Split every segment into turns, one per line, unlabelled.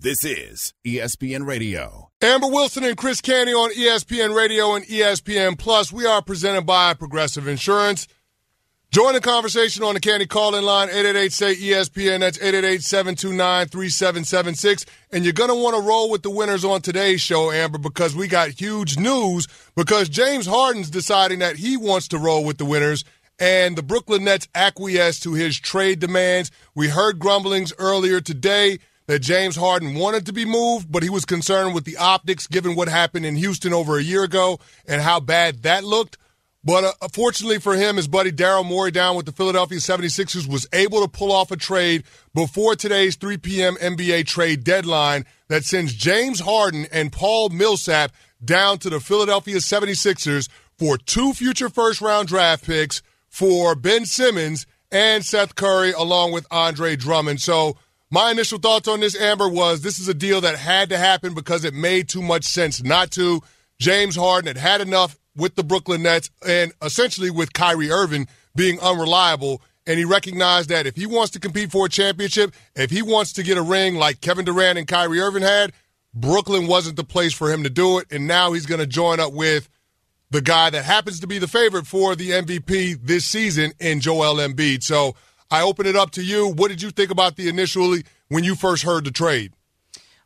This is ESPN Radio.
Amber Wilson and Chris Canty on ESPN Radio and ESPN Plus. We are presented by Progressive Insurance. Join the conversation on the Canty call-in line, 888-SAY-ESPN. That's 888-729-3776. And you're going to want to roll with the winners on today's show, Amber, because we got huge news because James Harden's deciding that he wants to roll with the winners and the Brooklyn Nets acquiesce to his trade demands. We heard grumblings earlier today that James Harden wanted to be moved, but he was concerned with the optics given what happened in Houston over a year ago and how bad that looked. But uh, fortunately for him, his buddy Daryl Morey down with the Philadelphia 76ers was able to pull off a trade before today's 3 p.m. NBA trade deadline that sends James Harden and Paul Millsap down to the Philadelphia 76ers for two future first round draft picks for Ben Simmons and Seth Curry along with Andre Drummond. So my initial thoughts on this, Amber, was this is a deal that had to happen because it made too much sense not to. James Harden had had enough with the Brooklyn Nets and essentially with Kyrie Irving being unreliable. And he recognized that if he wants to compete for a championship, if he wants to get a ring like Kevin Durant and Kyrie Irving had, Brooklyn wasn't the place for him to do it. And now he's going to join up with the guy that happens to be the favorite for the MVP this season in Joel Embiid. So I open it up to you. What did you think about the initially when you first heard the trade?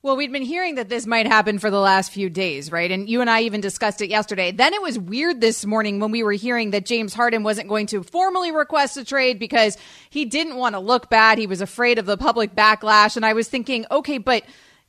Well, we'd been hearing that this might happen for the last few days, right? And you and I even discussed it yesterday. Then it was weird this morning when we were hearing that James Harden wasn't going to formally request a trade because he didn't want to look bad. He was afraid of the public backlash. And I was thinking, okay, but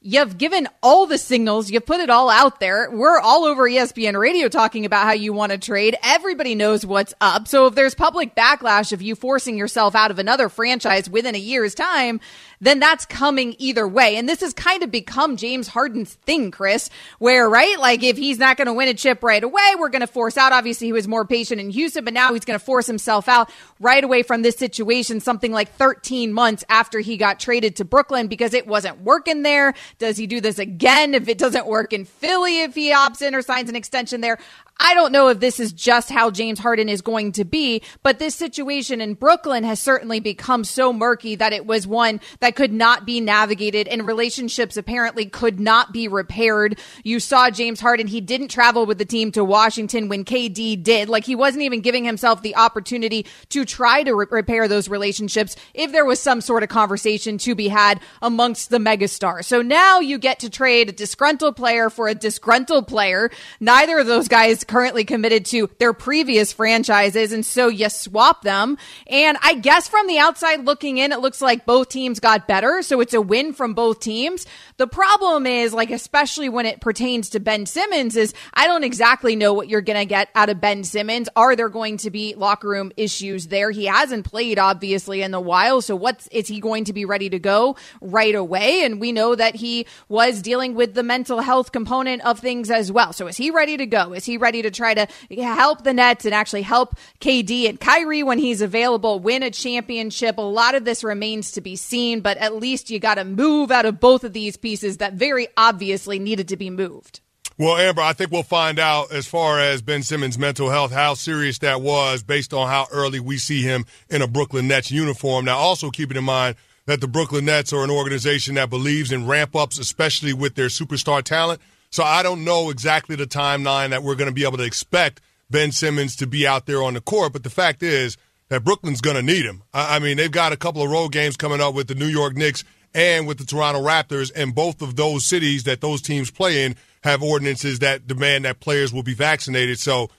You've given all the signals. You've put it all out there. We're all over ESPN radio talking about how you want to trade. Everybody knows what's up. So if there's public backlash of you forcing yourself out of another franchise within a year's time, then that's coming either way. And this has kind of become James Harden's thing, Chris, where, right? Like if he's not going to win a chip right away, we're going to force out. Obviously, he was more patient in Houston, but now he's going to force himself out right away from this situation, something like 13 months after he got traded to Brooklyn because it wasn't working there. Does he do this again if it doesn't work in Philly if he opts in or signs an extension there? I don't know if this is just how James Harden is going to be, but this situation in Brooklyn has certainly become so murky that it was one that could not be navigated and relationships apparently could not be repaired. You saw James Harden, he didn't travel with the team to Washington when KD did. Like he wasn't even giving himself the opportunity to try to re- repair those relationships if there was some sort of conversation to be had amongst the megastars. So now you get to trade a disgruntled player for a disgruntled player. Neither of those guys currently committed to their previous franchises. And so you swap them. And I guess from the outside looking in, it looks like both teams got better. So it's a win from both teams. The problem is, like, especially when it pertains to Ben Simmons, is I don't exactly know what you're going to get out of Ben Simmons. Are there going to be locker room issues there? He hasn't played, obviously, in the while. So what's, is he going to be ready to go right away? And we know that he was dealing with the mental health component of things as well. So is he ready to go? Is he ready to try to help the Nets and actually help KD and Kyrie when he's available win a championship. A lot of this remains to be seen, but at least you got to move out of both of these pieces that very obviously needed to be moved.
Well, Amber, I think we'll find out as far as Ben Simmons' mental health, how serious that was based on how early we see him in a Brooklyn Nets uniform. Now, also keeping in mind that the Brooklyn Nets are an organization that believes in ramp ups, especially with their superstar talent. So I don't know exactly the timeline that we're going to be able to expect Ben Simmons to be out there on the court. But the fact is that Brooklyn's going to need him. I, mean, they've got a couple of road games coming up with the New York Knicks and with the Toronto Raptors, and both of those cities that those teams play in have ordinances that demand that players will be vaccinated. So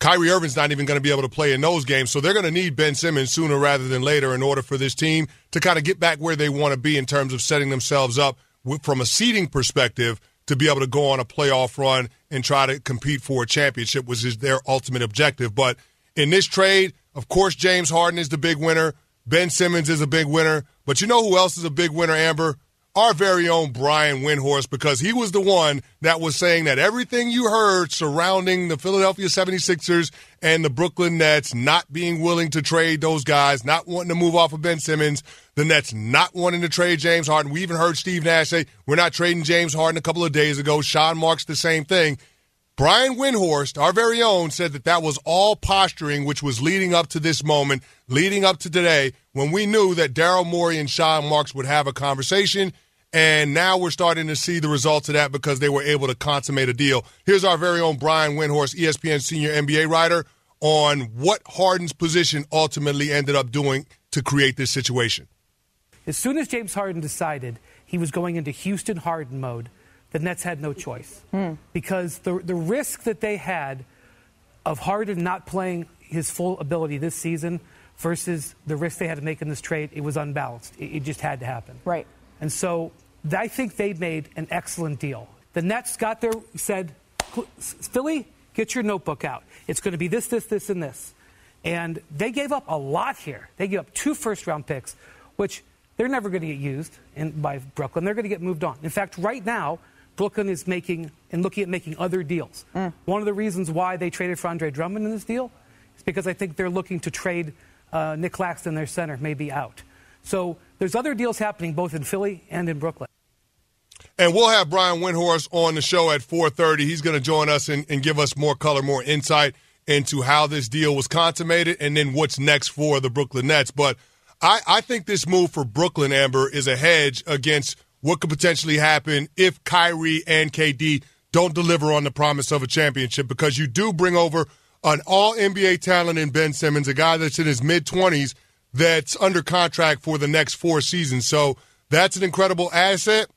Kyrie Irving's not even going to be able to play in those games. So they're going to need Ben Simmons sooner rather than later in order for this team to kind of get back where they want to be in terms of setting themselves up from a seeding perspective to be able to go on a playoff run and try to compete for a championship, which is their ultimate objective. But in this trade, of course, James Harden is the big winner. Ben Simmons is a big winner. But you know who else is a big winner, Amber? Our very own Brian Windhorst because he was the one that was saying that everything you heard surrounding the Philadelphia 76ers and the Brooklyn Nets not being willing to trade those guys, not wanting to move off of Ben Simmons, the Nets not wanting to trade James Harden. We even heard Steve Nash say, we're not trading James Harden a couple of days ago. Sean Marks, the same thing. Brian Windhorst, our very own, said that that was all posturing, which was leading up to this moment, leading up to today, when we knew that Daryl Morey and Sean Marks would have a conversation And now we're starting to see the results of that because they were able to consummate a deal. Here's our very own Brian Windhorst, ESPN senior NBA writer, on what Harden's position ultimately ended up doing to create this situation.
As soon as James Harden decided he was going into Houston Harden mode, the Nets had no choice. Hmm. Because the, the risk that they had of Harden not playing his full ability this season versus the risk they had to make in this trade, it was unbalanced. It, it just had to happen.
Right.
And so I think they made an excellent deal. The Nets got there, said, Philly, get your notebook out. It's going to be this, this, this, and this. And they gave up a lot here. They gave up two first round picks, which they're never going to get used in, by Brooklyn. They're going to get moved on. In fact, right now, Brooklyn is making and looking at making other deals. Mm. One of the reasons why they traded for Andre Drummond in this deal is because I think they're looking to trade uh, Nic Claxton, their center, maybe out. So there's other deals happening both in Philly and in Brooklyn.
And we'll have Brian Windhorst on the show at 4:30. He's going to join us and, and give us more color, more insight into how this deal was consummated and then what's next for the Brooklyn Nets. But I, I think this move for Brooklyn, Amber, is a hedge against what could potentially happen if Kyrie and KD don't deliver on the promise of a championship because you do bring over an all NBA talent in Ben Simmons, a guy that's in his mid 20s that's under contract for the next four seasons. So that's an incredible asset.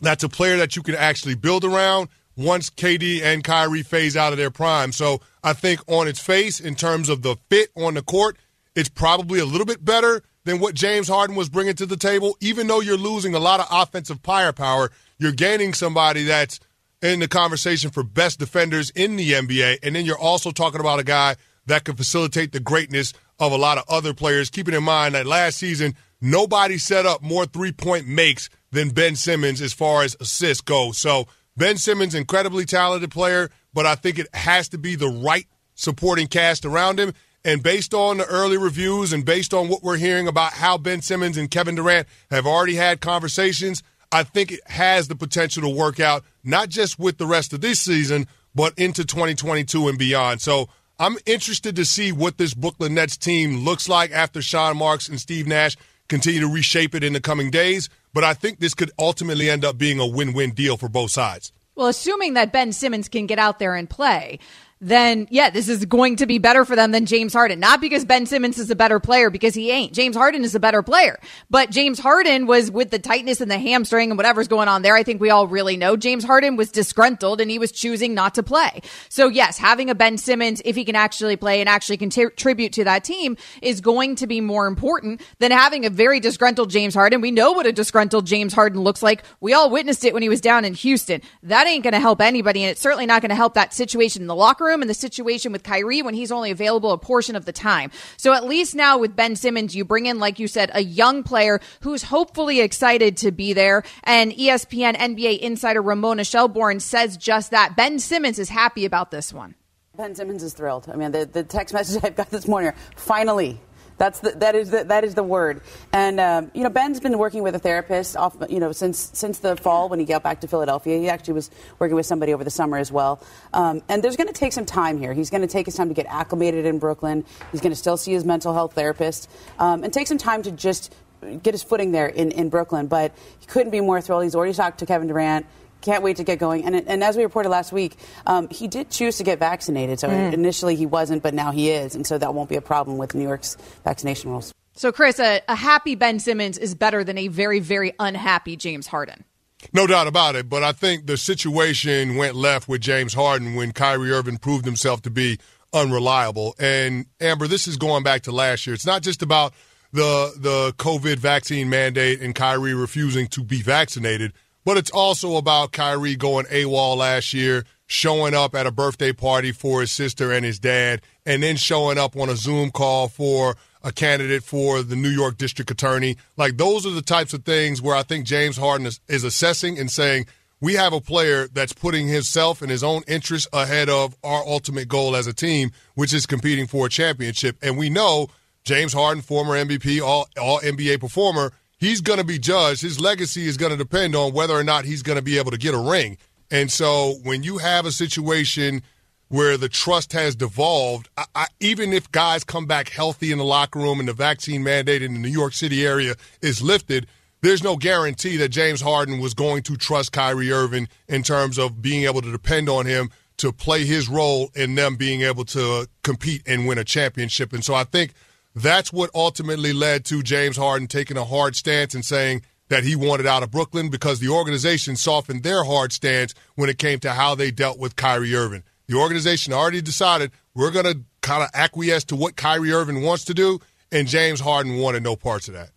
That's a player that you can actually build around once KD and Kyrie phase out of their prime. So I think on its face, in terms of the fit on the court, it's probably a little bit better than what James Harden was bringing to the table. Even though you're losing a lot of offensive firepower, you're gaining somebody that's in the conversation for best defenders in the NBA. And then you're also talking about a guy that can facilitate the greatness of a lot of other players. Keeping in mind that last season, nobody set up more three point makes than Ben Simmons as far as assists go. So Ben Simmons, incredibly talented player, but I think it has to be the right supporting cast around him. And based on the early reviews and based on what we're hearing about how Ben Simmons and Kevin Durant have already had conversations, I think it has the potential to work out, not just with the rest of this season, but into 2022 and beyond. So I'm interested to see what this Brooklyn Nets team looks like after Sean Marks and Steve Nash continue to reshape it in the coming days. But I think this could ultimately end up being a win win deal for both sides.
Well, assuming that Ben Simmons can get out there and play, then yeah, this is going to be better for them than James Harden. Not because Ben Simmons is a better player, because he ain't. James Harden is a better player. But James Harden was with the tightness in the hamstring and whatever's going on there. I think we all really know James Harden was disgruntled and he was choosing not to play. So yes, having a Ben Simmons, if he can actually play and actually contribute to that team is going to be more important than having a very disgruntled James Harden. We know what a disgruntled James Harden looks like. We all witnessed it when he was down in Houston. That ain't going to help anybody. And it's certainly not going to help that situation in the locker room room and the situation with Kyrie when he's only available a portion of the time. So at least now with Ben Simmons, you bring in, like you said, a young player who's hopefully excited to be there. And ESPN NBA insider Ramona Shelburne says just that. Ben Simmons is happy about this one.
Ben Simmons is thrilled. I mean, the, the text message I've got this morning, finally, that's the, that is the, that is the word. And um, you know, Ben's been working with a therapist off, you know, since since the fall when he got back to Philadelphia. He actually was working with somebody over the summer as well. Um, and there's going to take some time here. He's going to take his time to get acclimated in Brooklyn. He's going to still see his mental health therapist um, and take some time to just get his footing there in, in Brooklyn. But he couldn't be more thrilled. He's already talked to Kevin Durant. Can't wait to get going. And, and as we reported last week, um, he did choose to get vaccinated. So mm. initially he wasn't, but now he is. And so that won't be a problem with New York's vaccination rules.
So, Chris, a, a happy Ben Simmons is better than a very, very unhappy James Harden.
No doubt about it. But I think the situation went left with James Harden when Kyrie Irving proved himself to be unreliable. And Amber, this is going back to last year. It's not just about the the COVID vaccine mandate and Kyrie refusing to be vaccinated. But it's also about Kyrie going AWOL last year, showing up at a birthday party for his sister and his dad, and then showing up on a Zoom call for a candidate for the New York district attorney. Like, those are the types of things where I think James Harden is, is assessing and saying, we have a player that's putting himself and his own interests ahead of our ultimate goal as a team, which is competing for a championship. And we know James Harden, former MVP, all, all NBA performer, he's going to be judged. His legacy is going to depend on whether or not he's going to be able to get a ring. And so when you have a situation where the trust has devolved, I, I, even if guys come back healthy in the locker room and the vaccine mandate in the New York City area is lifted, there's no guarantee that James Harden was going to trust Kyrie Irving in terms of being able to depend on him to play his role in them being able to compete and win a championship. And so I think that's what ultimately led to James Harden taking a hard stance and saying that he wanted out of Brooklyn because the organization softened their hard stance when it came to how they dealt with Kyrie Irving. The organization already decided we're going to kind of acquiesce to what Kyrie Irving wants to do, and James Harden wanted no parts of that.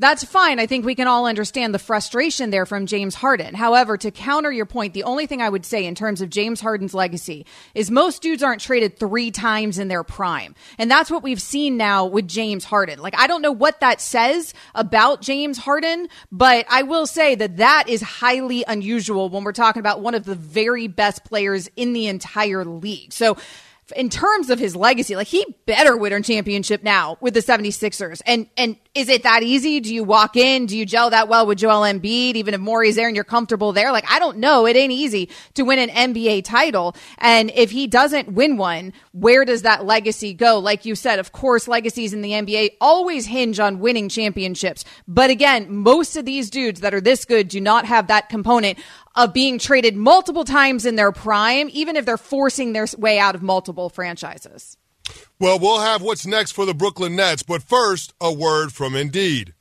That's fine. I think we can all understand the frustration there from James Harden. However, to counter your point, the only thing I would say in terms of James Harden's legacy is most dudes aren't traded three times in their prime. And that's what we've seen now with James Harden. Like, I don't know what that says about James Harden, but I will say that that is highly unusual when we're talking about one of the very best players in the entire league. So, in terms of his legacy, like he better win a championship now with the 76ers. And and is it that easy? Do you walk in? Do you gel that well with Joel Embiid? Even if Morey's there and you're comfortable there? Like, I don't know. It ain't easy to win an NBA title. And if he doesn't win one, where does that legacy go? Like you said, of course, legacies in the NBA always hinge on winning championships. But again, most of these dudes that are this good do not have that component of being traded multiple times in their prime, even if they're forcing their way out of multiple franchises.
Well, we'll have what's next for the Brooklyn Nets, but first, a word from Indeed.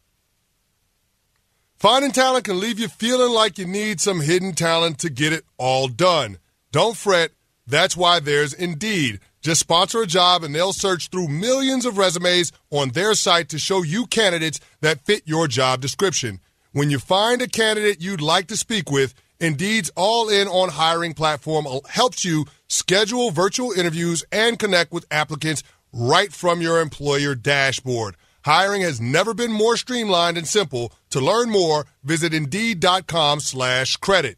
Finding talent can leave you feeling like you need some hidden talent to get it all done. Don't fret, that's why there's Indeed. Just sponsor a job and they'll search through millions of resumes on their site to show you candidates that fit your job description. When you find a candidate you'd like to speak with, Indeed's all in on hiring platform helps you schedule virtual interviews and connect with applicants right from your employer dashboard. Hiring has never been more streamlined and simple. To learn more, visit Indeed.com slash credit.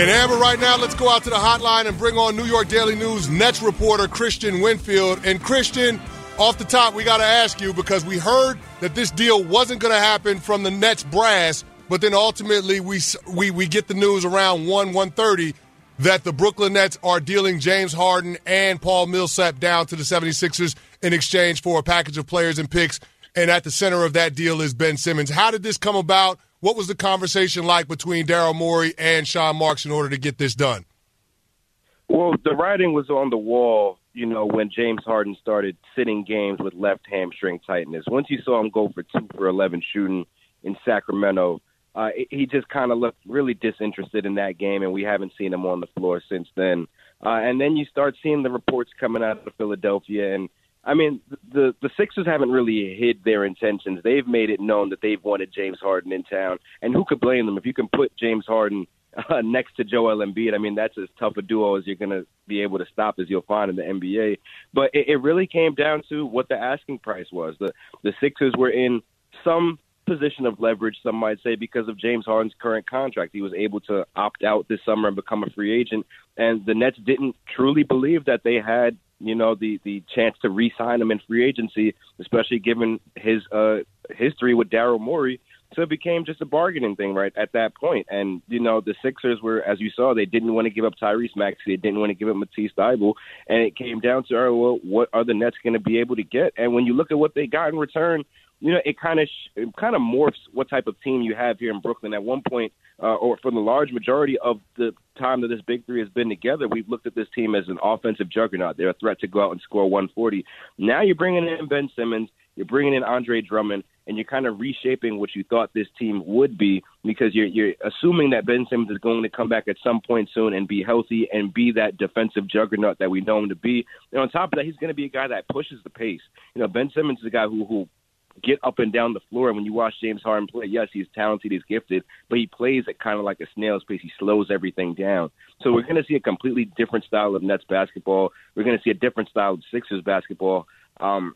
And Amber, right now, let's go out to the hotline and bring on New York Daily News Nets reporter Christian Winfield. And Christian, off the top, we got to ask you because we heard that this deal wasn't going to happen from the Nets brass, but then ultimately we we we get the news around 1 130 that the Brooklyn Nets are dealing James Harden and Paul Millsap down to the 76ers in exchange for a package of players and picks. And at the center of that deal is Ben Simmons. How did this come about? What was the conversation like between Daryl Morey and Sean Marks in order to get this done?
Well, the writing was on the wall you know, when James Harden started sitting games with left hamstring tightness. Once you saw him go for two for 11 shooting in Sacramento, uh, he just kind of looked really disinterested in that game, and we haven't seen him on the floor since then. Uh, and then you start seeing the reports coming out of Philadelphia, and I mean, the the Sixers haven't really hid their intentions. They've made it known that they've wanted James Harden in town, and who could blame them if you can put James Harden uh, next to Joel Embiid. I mean, that's as tough a duo as you're going to be able to stop as you'll find in the NBA. But it, it really came down to what the asking price was. The the Sixers were in some position of leverage, some might say, because of James Harden's current contract. He was able to opt out this summer and become a free agent, and the Nets didn't truly believe that they had, you know, the the chance to re-sign him in free agency, especially given his uh, history with Daryl Morey so it became just a bargaining thing right at that point. And you know, the Sixers were, as you saw, they didn't want to give up Tyrese Maxey, they didn't want to give up Matisse Thybulle, and it came down to, oh, well, what are the Nets going to be able to get? And when you look at what they got in return, you know, it kind of it kind of morphs what type of team you have here in Brooklyn. At one point, uh, or for the large majority of the time that this big three has been together, we've looked at this team as an offensive juggernaut. They're a threat to go out and score 140. Now you're bringing in Ben Simmons, you're bringing in Andre Drummond, and you're kind of reshaping what you thought this team would be because you're you're assuming that Ben Simmons is going to come back at some point soon and be healthy and be that defensive juggernaut that we know him to be. And on top of that, he's going to be a guy that pushes the pace. You know, Ben Simmons is a guy who who get up and down the floor. And when you watch James Harden play, yes, he's talented, he's gifted, but he plays at kind of like a snail's pace. He slows everything down. So we're going to see a completely different style of Nets basketball. We're going to see a different style of Sixers basketball. Um,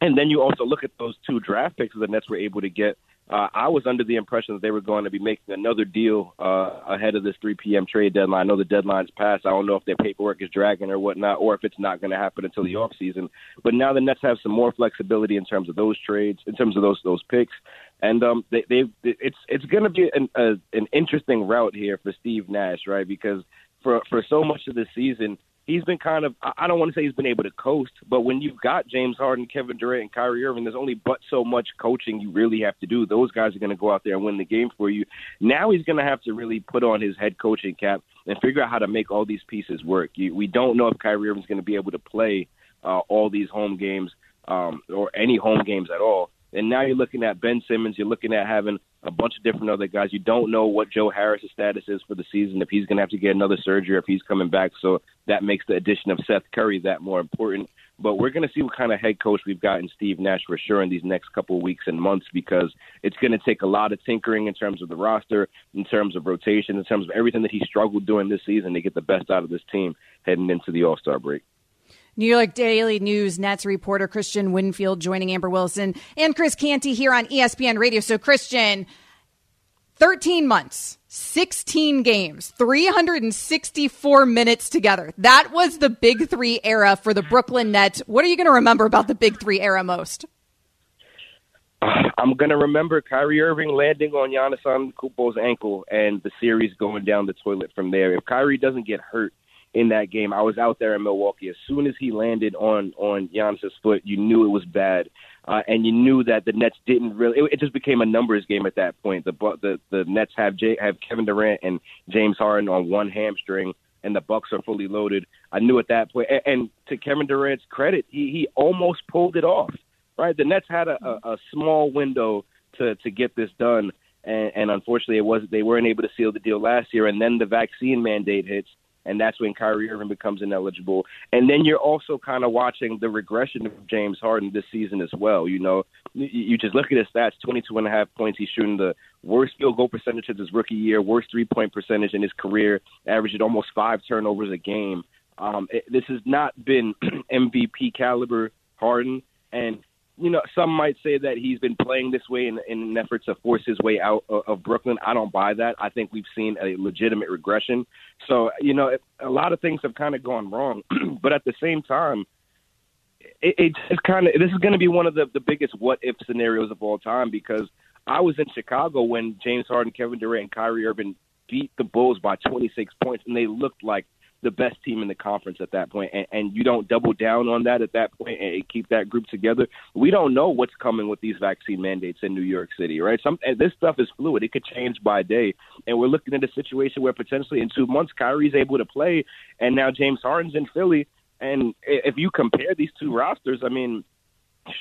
and then you also look at those two draft picks that the Nets were able to get. Uh, I was under the impression that they were going to be making another deal uh, ahead of this 3 p.m. trade deadline. I know the deadline's passed. I don't know if their paperwork is dragging or whatnot, or if it's not going to happen until the off season. But now the Nets have some more flexibility in terms of those trades, in terms of those those picks, and um, they they it's it's going to be an an interesting route here for Steve Nash, right? Because for for so much of the season, he's been kind of I don't want to say he's been able to coast, but when you've got James Harden, Kevin Durant, and Kyrie Irving, there's only but so much coaching you really have to do. Those guys are going to go out there and win the game for you. Now he's going to have to really put on his head coaching cap and figure out how to make all these pieces work. We don't know if Kyrie Irving's going to be able to play uh, all these home games um, or any home games at all. And now you're looking at Ben Simmons. You're looking at having a bunch of different other guys. You don't know what Joe Harris's status is for the season, if he's going to have to get another surgery, if he's coming back. So that makes the addition of Seth Curry that more important. But we're going to see what kind of head coach we've got in Steve Nash for sure in these next couple of weeks and months because it's going to take a lot of tinkering in terms of the roster, in terms of rotation, in terms of everything that he struggled doing this season to get the best out of this team heading into the All Star break.
New York Daily News Nets reporter Christian Winfield joining Amber Wilson and Chris Canty here on ESPN Radio. So, Christian, 13 months, 16 games, 364 minutes together. That was the Big Three era for the Brooklyn Nets. What are you going to remember about the Big Three era most?
I'm going to remember Kyrie Irving landing on Giannis Antetokounmpo's ankle and the series going down the toilet from there. If Kyrie doesn't get hurt, in that game. I was out there in Milwaukee. As soon as he landed on on Giannis's foot, you knew it was bad, uh, and you knew that the Nets didn't really. It, it just became a numbers game at that point. The the the Nets have J, have Kevin Durant and James Harden on one hamstring, and the Bucks are fully loaded. I knew at that point, and, and to Kevin Durant's credit, he he almost pulled it off. Right, the Nets had a, a, a small window to to get this done. And, and unfortunately, it was they weren't able to seal the deal last year. And then the vaccine mandate hits, and that's when Kyrie Irving becomes ineligible. And then you're also kind of watching the regression of James Harden this season as well. You know, you just look at his stats: 22 and a half points. He's shooting the worst field goal percentage of his rookie year, worst three point percentage in his career, averaging almost five turnovers a game. Um, it, this has not been MVP caliber Harden, and you know, some might say that he's been playing this way in, in an effort to force his way out of, of Brooklyn. I don't buy that. I think we've seen a legitimate regression. So, you know, a lot of things have kind of gone wrong. but at the same time, it, it's kind of this is going to be one of the, the biggest what if scenarios of all time because I was in Chicago when James Harden, Kevin Durant, and Kyrie Irving beat the Bulls by 26 points, and they looked like the best team in the conference at that point, and, and you don't double down on that at that point and keep that group together. We don't know what's coming with these vaccine mandates in New York City, right? Some this stuff is fluid; it could change by day, and we're looking at a situation where potentially in two months Kyrie's able to play, and now James Harden's in Philly. And if you compare these two rosters, I mean,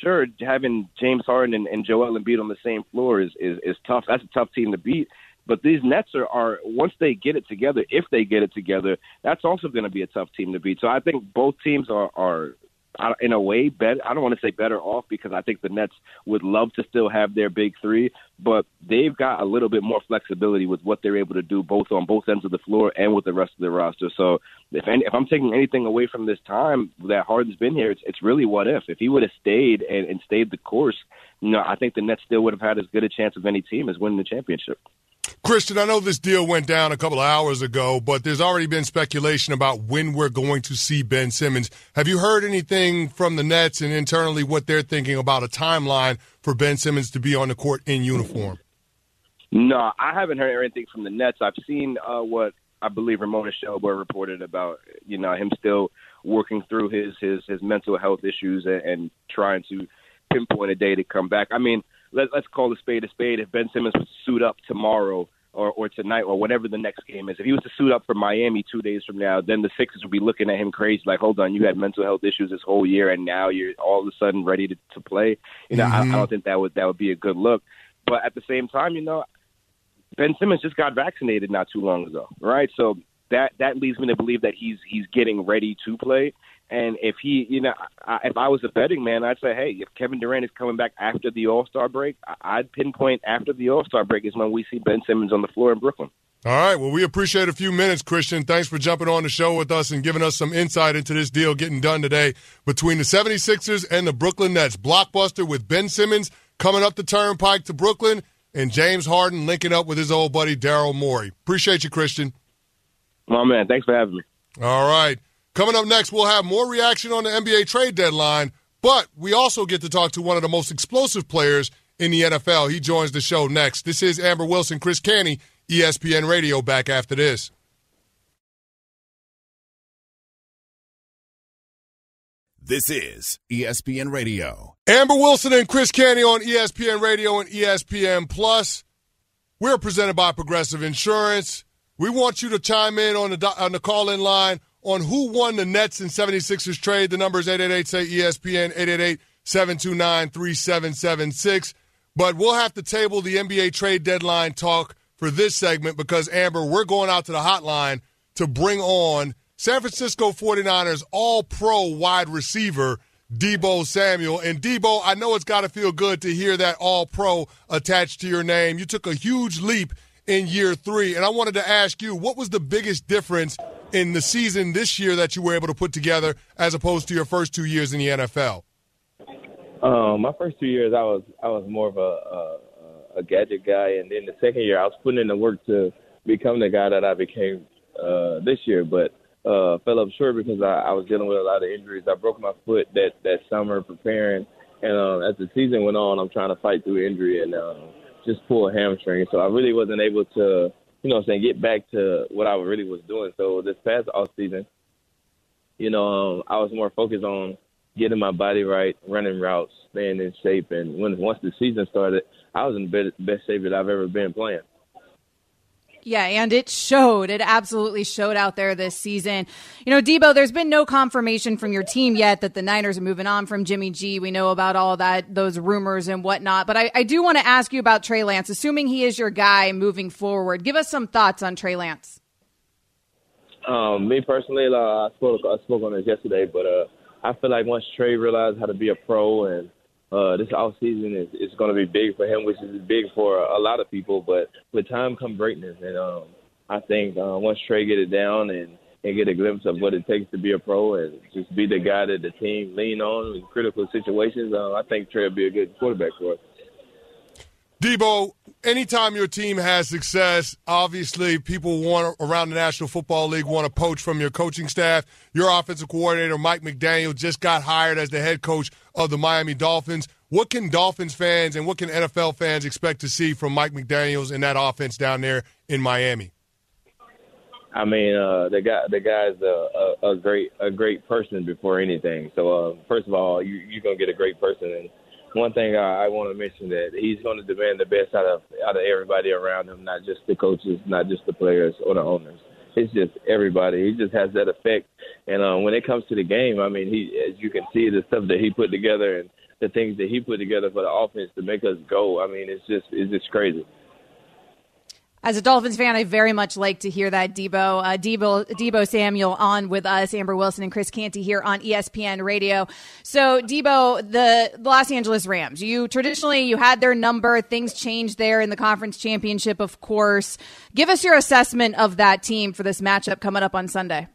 sure, having James Harden and, and Joel Embiid on the same floor is, is is tough. That's a tough team to beat. But these Nets are, are once they get it together, if they get it together, that's also going to be a tough team to beat. So I think both teams are are in a way better. I don't want to say better off because I think the Nets would love to still have their big three, but they've got a little bit more flexibility with what they're able to do both on both ends of the floor and with the rest of the roster. So if any, if I'm taking anything away from this time that Harden's been here, it's it's really what if if he would have stayed and, and stayed the course. You know, I think the Nets still would have had as good a chance of any team as winning the championship.
Christian, I know this deal went down a couple of hours ago, but there's already been speculation about when we're going to see Ben Simmons. Have you heard anything from the Nets and internally what they're thinking about a timeline for Ben Simmons to be on the court in uniform?
No, I haven't heard anything from the Nets. I've seen uh, what I believe Ramona Shelburne reported about, you know, him still working through his his, his mental health issues and, and trying to pinpoint a day to come back. I mean – let, let's call a spade a spade. If Ben Simmons was to suit up tomorrow or, or tonight or whatever the next game is, if he was to suit up for Miami two days from now, then the Sixers would be looking at him crazy, like, hold on, you had mental health issues this whole year, and now you're all of a sudden ready to, to play. You know, mm-hmm. I, I don't think that would that would be a good look. But at the same time, you know, Ben Simmons just got vaccinated not too long ago, right? So that that leads me to believe that he's he's getting ready to play. And if he, you know, I, if I was a betting man, I'd say, hey, if Kevin Durant is coming back after the All Star break, I'd pinpoint after the All Star break is when we see Ben Simmons on the floor in Brooklyn.
All right. Well, we appreciate a few minutes, Christian. Thanks for jumping on the show with us and giving us some insight into this deal getting done today between the 76ers and the Brooklyn Nets. Blockbuster with Ben Simmons coming up the turnpike to Brooklyn and James Harden linking up with his old buddy Daryl Morey. Appreciate you, Christian.
My man. Thanks for having me.
All right. Coming up next, we'll have more reaction on the NBA trade deadline, but we also get to talk to one of the most explosive players in the NFL. He joins the show next. This is Amber Wilson, Chris Canty, ESPN Radio, back after this.
This is ESPN Radio.
Amber Wilson and Chris Canty on ESPN Radio and ESPN Plus. We're presented by Progressive Insurance. We want you to chime in on the on the call in line on who won the Nets and 76ers trade. The number is 888 say ESPN 888 729 3776. But we'll have to table the NBA trade deadline talk for this segment because, Amber, we're going out to the hotline to bring on San Francisco 49ers all pro wide receiver Deebo Samuel. And Deebo, I know it's got to feel good to hear that all pro attached to your name. You took a huge leap in year three. And I wanted to ask you, what was the biggest difference in the season this year that you were able to put together as opposed to your first two years in the NFL?
Um, my first two years, I was I was more of a, a a gadget guy, and then the second year, I was putting in the work to become the guy that I became uh, this year. But uh, fell up short because I, I was dealing with a lot of injuries. I broke my foot that that summer preparing, and uh, as the season went on, I'm trying to fight through injury and uh, just pull a hamstring. So I really wasn't able to, you know, what I'm saying get back to what I really was doing. So this past off season, you know, um, I was more focused on getting my body right, running routes, staying in shape. And when once the season started, I was in the best shape that I've ever been playing.
Yeah, and it showed. It absolutely showed out there this season. You know, Deebo, there's been no confirmation from your team yet that the Niners are moving on from Jimmy G. We know about all that, those rumors and whatnot. But I, I do want to ask you about Trey Lance, assuming he is your guy moving forward. Give us some thoughts on Trey Lance.
Um, me personally, uh, I spoke I spoke on this yesterday, but uh, I feel like once Trey realized how to be a pro and uh, this off season is, is going to be big for him, which is big for a lot of people. But with time come greatness, and um, I think uh, once Trey get it down and and get a glimpse of what it takes to be a pro and just be the guy that the team lean on in critical situations, uh, I think Trey will be a good quarterback for us.
Deebo, anytime your team has success, obviously people want around the National Football League want to poach from your coaching staff. Your offensive coordinator, Mike McDaniel, just got hired as the head coach of the Miami Dolphins. What can Dolphins fans and what can NFL fans expect to see from Mike McDaniels and that offense down there in Miami?
I mean, uh, the guy, the guy's a, a, a great, a great person before anything. So, uh, first of all, you, you're gonna get a great person, and one thing I, I want to mention that he's going to demand the best out of out of everybody around him, not just the coaches, not just the players or the owners. It's just everybody. He just has that effect. And uh, when it comes to the game, I mean, he as you can see the stuff that he put together and the things that he put together for the offense to make us go. I mean, it's just it's just crazy.
As a Dolphins fan, I very much like to hear that Deebo, uh, Deebo, Deebo Samuel on with us, Amber Wilson and Chris Canty here on ESPN Radio. So, Deebo, the Los Angeles Rams, you traditionally you had their number. Things changed there in the conference championship, of course. Give us your assessment of that team for this matchup coming up on Sunday.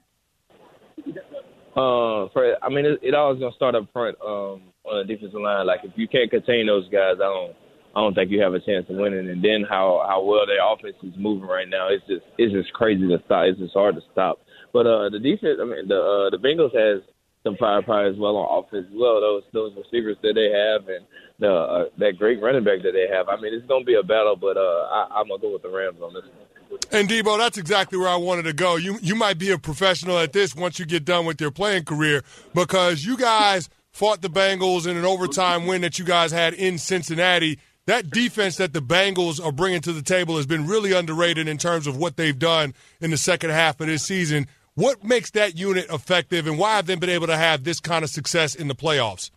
Uh, for I mean, it, it always gonna start up front um, on the defensive line. Like if you can't contain those guys, I don't I don't think you have a chance of winning. And then how how well their offense is moving right now, it's just it's just crazy to stop. It's just hard to stop. But uh, the defense, I mean, the uh, the Bengals has some firepower as well on offense as well. Those those receivers that they have and the uh, that great running back that they have. I mean, it's gonna be a battle, but uh, I, I'm gonna go with the Rams on this one.
And Deebo, that's exactly where I wanted to go. You you might be a professional at this once you get done with your playing career because you guys fought the Bengals in an overtime win that you guys had in Cincinnati that defense that the Bengals are bringing to the table has been really underrated in terms of what they've done in the second half of this season. What makes that unit effective, and why have they been able to have this kind of success in the playoffs?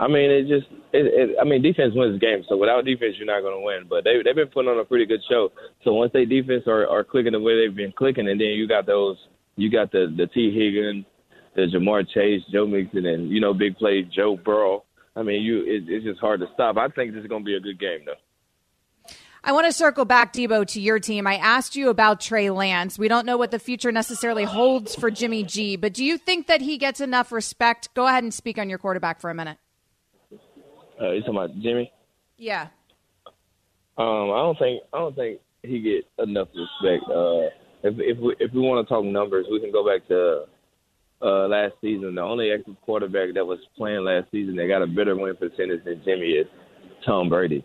I mean, it just, it, it, I mean, defense wins games. So without defense, you're not going to win. But they they've been putting on a pretty good show. So once they defense are, are clicking the way they've been clicking, and then you got those, you got the the Tee Higgins, the Ja'Marr Chase, Joe Mixon, and you know, big play Joe Burrow. I mean, you it, it's just hard to stop. I think this is going to be a good game, though.
I want to circle back, Deebo, to your team. I asked you about Trey Lance. We don't know what the future necessarily holds for Jimmy G, but do you think that he gets enough respect? Go ahead and speak on your quarterback for a minute.
Uh, you talking about Jimmy?
Yeah.
Um, I don't think I don't think he get enough respect. Uh, if if we, if we want to talk numbers, we can go back to uh, last season. The only active quarterback that was playing last season that got a better win percentage than Jimmy is Tom Brady.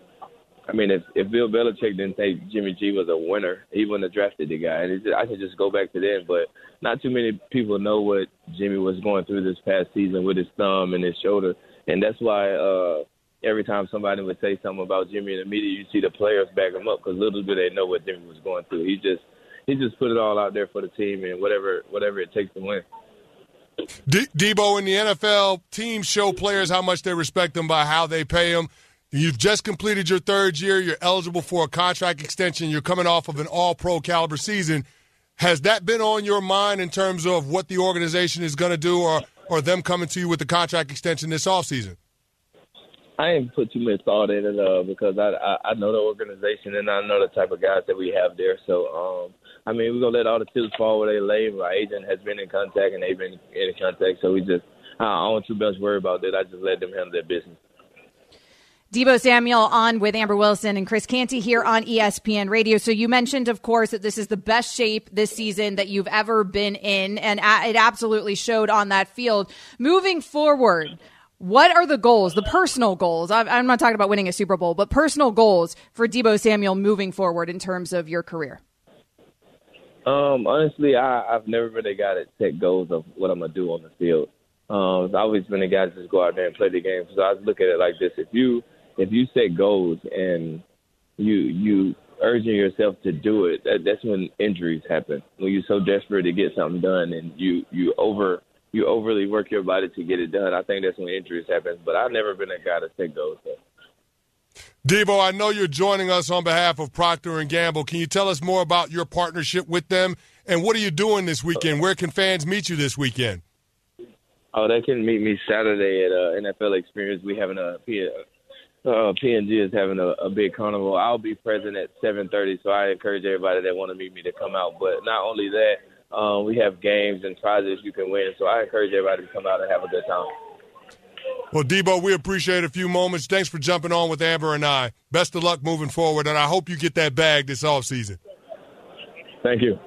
I mean, if if Bill Belichick didn't think Jimmy G was a winner, he wouldn't have drafted the guy. And it's, I can just go back to then, but not too many people know what Jimmy was going through this past season with his thumb and his shoulder, and that's why uh, every time somebody would say something about Jimmy in the media, you see the players back him up because little do they know what Jimmy was going through. He just he just put it all out there for the team and whatever whatever it takes to win.
Deebo in the NFL, teams show players how much they respect them by how they pay them. You've just completed your third year. You're eligible for a contract extension. You're coming off of an all pro caliber season. Has that been on your mind in terms of what the organization is going to do or, or them coming to you with the contract extension this offseason?
I ain't put too much thought in it uh, because I, I I know the organization and I know the type of guys that we have there. So um, I mean, we're gonna let all the chips fall where they lay. My agent has been in contact and they've been in contact, so we just I don't too much worry about that. I just let them handle their business.
Deebo Samuel on with Amber Wilson and Chris Canty here on ESPN Radio. So you mentioned, of course, that this is the best shape this season that you've ever been in, and it absolutely showed on that field. Moving forward, what are the goals, the personal goals? I'm not talking about winning a Super Bowl, but personal goals for Deebo Samuel moving forward in terms of your career.
Um, honestly, I, I've never really got that set goals of what I'm gonna do on the field. Um, I've always been a guy to just go out there and play the game. So I look at it like this: if you if you set goals and you you urging yourself to do it, that, that's when injuries happen. When you're so desperate to get something done and you you over you overly work your body to get it done. I think that's when injuries happen. But I've never been a guy to take those. So.
Deebo, I know you're joining us on behalf of Procter and Gamble. Can you tell us more about your partnership with them and what are you doing this weekend? Where can fans meet you this weekend?
Oh, they can meet me Saturday at uh, NFL Experience. We having a uh, P&G is having a, a big carnival. I'll be present at 7:30, so I encourage everybody that want to meet me to come out. But not only that, um, we have games and prizes you can win. So I encourage everybody to come out and have a good time.
Well, Deebo, we appreciate a few moments. Thanks for jumping on with Amber and I. Best of luck moving forward, and I hope you get that bag this offseason.
Thank you.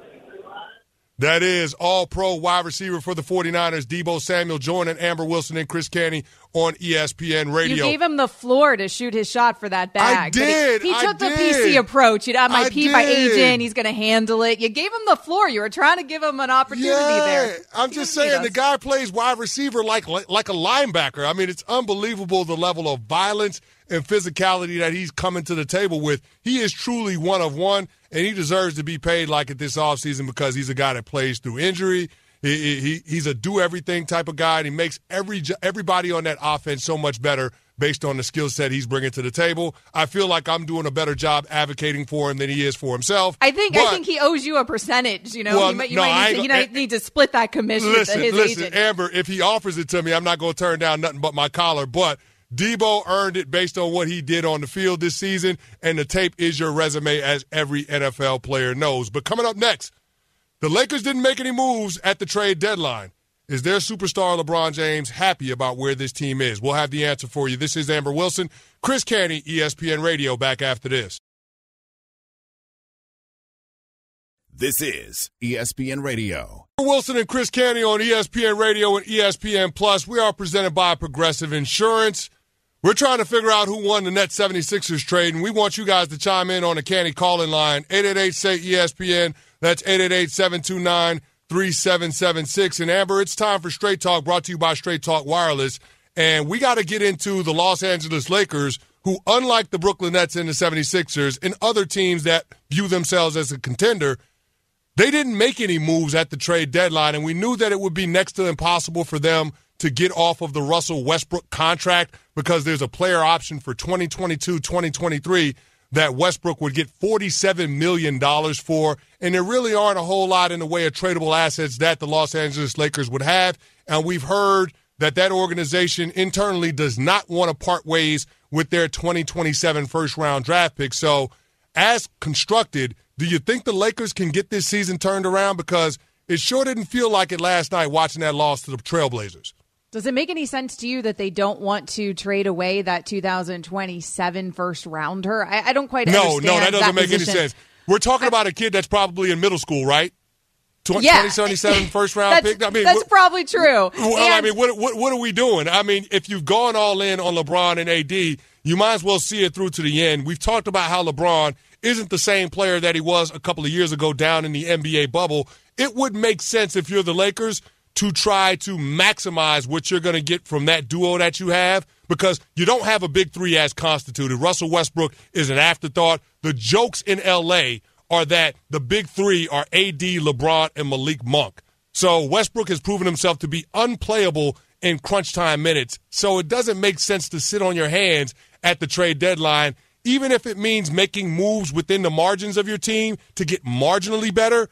That is all pro wide receiver for the 49ers, Deebo Samuel, joining Amber Wilson and Chris Canty on ESPN Radio.
You gave him the floor to shoot his shot for that bag.
I did.
He, he took
I
the
did.
PC approach. You know, my
I
P by
did.
agent. He's going to handle it. You gave him the floor. You were trying to give him an opportunity
yeah,
there.
I'm
He
just saying the guy plays wide receiver like like a linebacker. I mean, it's unbelievable the level of violence and physicality that he's coming to the table with. He is truly one of one, and he deserves to be paid like it this offseason because he's a guy that plays through injury. He, he, he's a do everything type of guy, and he makes every everybody on that offense so much better based on the skill set he's bringing to the table. I feel like I'm doing a better job advocating for him than he is for himself.
I think I think he owes you a percentage. You know,
Well,
you might, you
no,
might, need, to, you might need to split that commission
listen,
with his
listen,
agent.
Amber, if he offers it to me, I'm not going to turn down nothing but my collar. But Deebo earned it based on what he did on the field this season, and the tape is your resume, as every NFL player knows. But coming up next, the Lakers didn't make any moves at the trade deadline. Is their superstar LeBron James happy about where this team is? We'll have the answer for you. This is Amber Wilson, Chris Canty, ESPN Radio. Back after this.
This is ESPN Radio.
Wilson and Chris Canty on ESPN Radio and ESPN Plus. We are presented by Progressive Insurance. We're trying to figure out who won the net 76ers trade, and we want you guys to chime in on the Canty calling line 888 say ESPN. That's 888 729 3776. And Amber, it's time for Straight Talk brought to you by Straight Talk Wireless. And we got to get into the Los Angeles Lakers, who, unlike the Brooklyn Nets and the 76ers and other teams that view themselves as a contender, they didn't make any moves at the trade deadline, and we knew that it would be next to impossible for them to get off of the Russell Westbrook contract because there's a player option for 2022 2023 that Westbrook would get $47 million for. And there really aren't a whole lot in the way of tradable assets that the Los Angeles Lakers would have. And we've heard that that organization internally does not want to part ways with their 2027 first round draft pick. So, as constructed, do you think the Lakers can get this season turned around? Because it sure didn't feel like it last night watching that loss to the Trailblazers.
Does it make any sense to you that they don't want to trade away that 2027 first rounder? I, I don't quite
No,
understand
no, no, that doesn't make
position.
any sense. We're talking about a kid that's probably in middle school, right? 20,
yeah.
2077 first round pick? I mean,
that's
what,
probably true.
Well,
and,
I mean, what, what what are we doing? I mean, if you've gone all in on LeBron and AD, you might as well see it through to the end. We've talked about how LeBron isn't the same player that he was a couple of years ago down in the NBA bubble. It would make sense if you're the Lakers to try to maximize what you're going to get from that duo that you have because you don't have a big three as constituted. Russell Westbrook is an afterthought. The jokes in LA are that the big three are AD, LeBron, and Malik Monk. So Westbrook has proven himself to be unplayable in crunch time minutes. So it doesn't make sense to sit on your hands at the trade deadline, even if it means making moves within the margins of your team to get marginally better.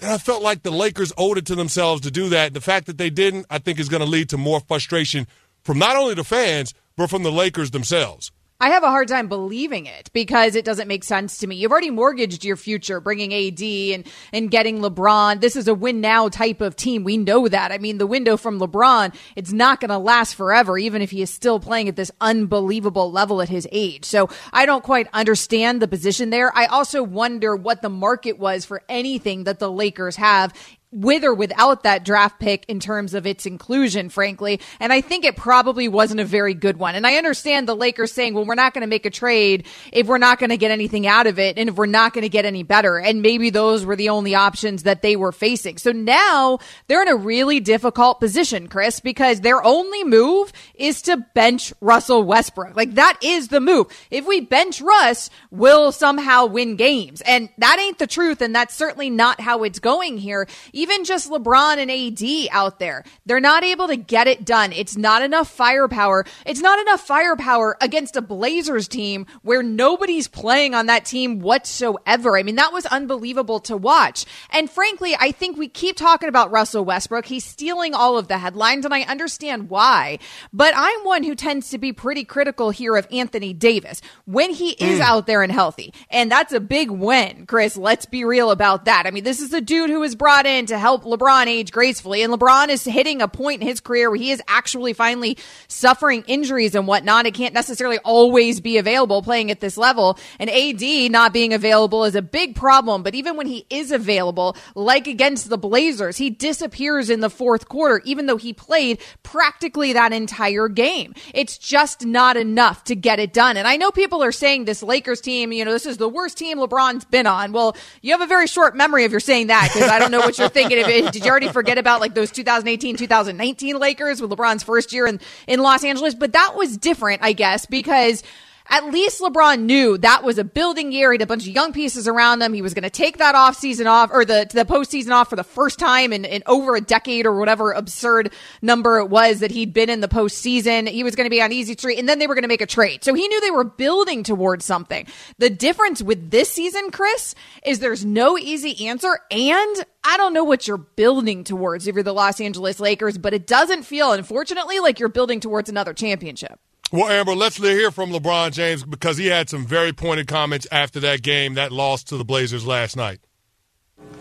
And I felt like the Lakers owed it to themselves to do that. The fact that they didn't, I think, is going to lead to more frustration from not only the fans, but from the Lakers themselves.
I have a hard time believing it because it doesn't make sense to me. You've already mortgaged your future bringing AD and, and getting LeBron. This is a win now type of team. We know that. I mean, the window from LeBron, it's not going to last forever, even if he is still playing at this unbelievable level at his age. So I don't quite understand the position there. I also wonder what the market was for anything that the Lakers have with or without that draft pick in terms of its inclusion, frankly. And I think it probably wasn't a very good one. And I understand the Lakers saying, well, we're not going to make a trade if we're not going to get anything out of it and if we're not going to get any better. And maybe those were the only options that they were facing. So now they're in a really difficult position, Chris, because their only move is to bench Russell Westbrook. Like that is the move. If we bench Russ, we'll somehow win games. And that ain't the truth. And that's certainly not how it's going here even just LeBron and AD out there, they're not able to get it done. It's not enough firepower. It's not enough firepower against a Blazers team where nobody's playing on that team whatsoever. I mean, that was unbelievable to watch. And frankly, I think we keep talking about Russell Westbrook. He's stealing all of the headlines, and I understand why. But I'm one who tends to be pretty critical here of Anthony Davis when he is mm. out there and healthy. And that's a big win, Chris. Let's be real about that. I mean, this is a dude who was brought in to help LeBron age gracefully. And LeBron is hitting a point in his career where he is actually finally suffering injuries and whatnot. It can't necessarily always be available playing at this level. And AD not being available is a big problem. But even when he is available, like against the Blazers, he disappears in the fourth quarter, even though he played practically that entire game. It's just not enough to get it done. And I know people are saying this Lakers team, you know, this is the worst team LeBron's been on. Well, you have a very short memory if you're saying that because I don't know what you're thinking of it. Did you already forget about like those 2018, 2019 Lakers with LeBron's first year in, in Los Angeles? But that was different, I guess, because at least LeBron knew that was a building year. He had a bunch of young pieces around him. He was going to take that off season off or the, the postseason off for the first time in, in over a decade or whatever absurd number it was that he'd been in the postseason. He was going to be on easy street and then they were going to make a trade. So he knew they were building towards something. The difference with this season, Chris, is there's no easy answer and I don't know what you're building towards if you're the Los Angeles Lakers, but it doesn't feel, unfortunately, like you're building towards another championship.
Well, Amber, let's hear from LeBron James because he had some very pointed comments after that game, that loss to the Blazers last night.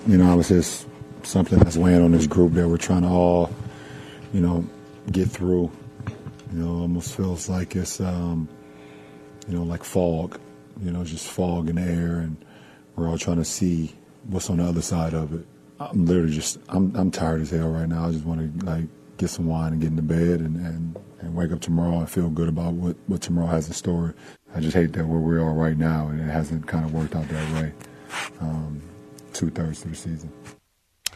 You know, it was just something that's weighing on this group that we're trying to all, you know, get through. You know, almost feels like it's, um, you know, like fog. You know, just fog in the air, and we're all trying to see what's on the other side of it. I'm literally just, I'm, I'm tired as hell right now. I just want to like get some wine and get into bed and, and, and wake up tomorrow and feel good about what, what tomorrow has in store. I just hate that where we are right now and it hasn't kind of worked out that way um, two thirds of the season.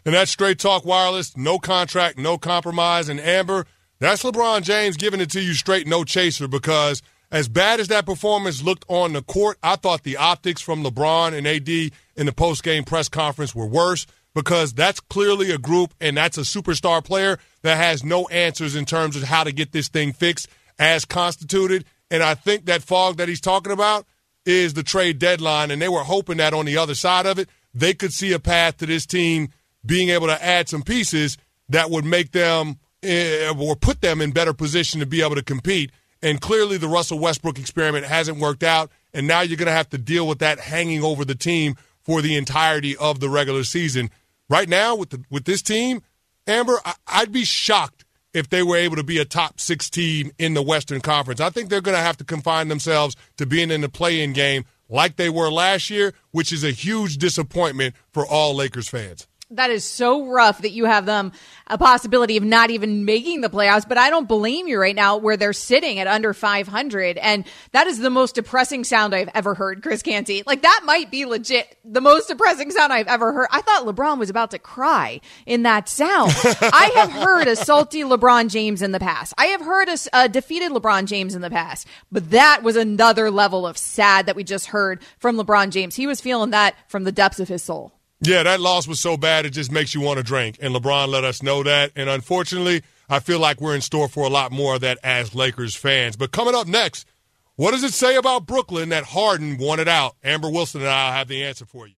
And that's Straight Talk Wireless, no contract, no compromise. And Amber, that's LeBron James giving it to you straight, no chaser, because as bad as that performance looked on the court, I thought the optics from LeBron and AD in the post-game press conference were worse because that's clearly a group and that's a superstar player that has no answers in terms of how to get this thing fixed as constituted. And I think that fog that he's talking about is the trade deadline. And they were hoping that on the other side of it, they could see a path to this team being able to add some pieces that would make them uh, or put them in better position to be able to compete. And clearly, the Russell Westbrook experiment hasn't worked out. And now you're going to have to deal with that hanging over the team for the entirety of the regular season. Right now, with the, with this team, Amber, I, would be shocked if they were able to be a top six team in the Western Conference. I think they're going to have to confine themselves to being in the play-in game like they were last year, which is a huge disappointment for all Lakers fans.
That is so rough that you have them a possibility of not even making the playoffs. But I don't blame you right now where they're sitting at under 500. And that is the most depressing sound I've ever heard, Chris Canty. Like that might be legit the most depressing sound I've ever heard. I thought LeBron was about to cry in that sound. I have heard a salty LeBron James in the past. I have heard a, a defeated LeBron James in the past, but that was another level of sad that we just heard from LeBron James. He was feeling that from the depths of his soul.
Yeah, that loss was so bad it just makes you want to drink. And LeBron let us know that. And unfortunately, I feel like we're in store for a lot more of that as Lakers fans. But coming up next, what does it say about Brooklyn that Harden wanted out? Amber Wilson and I have the answer for you.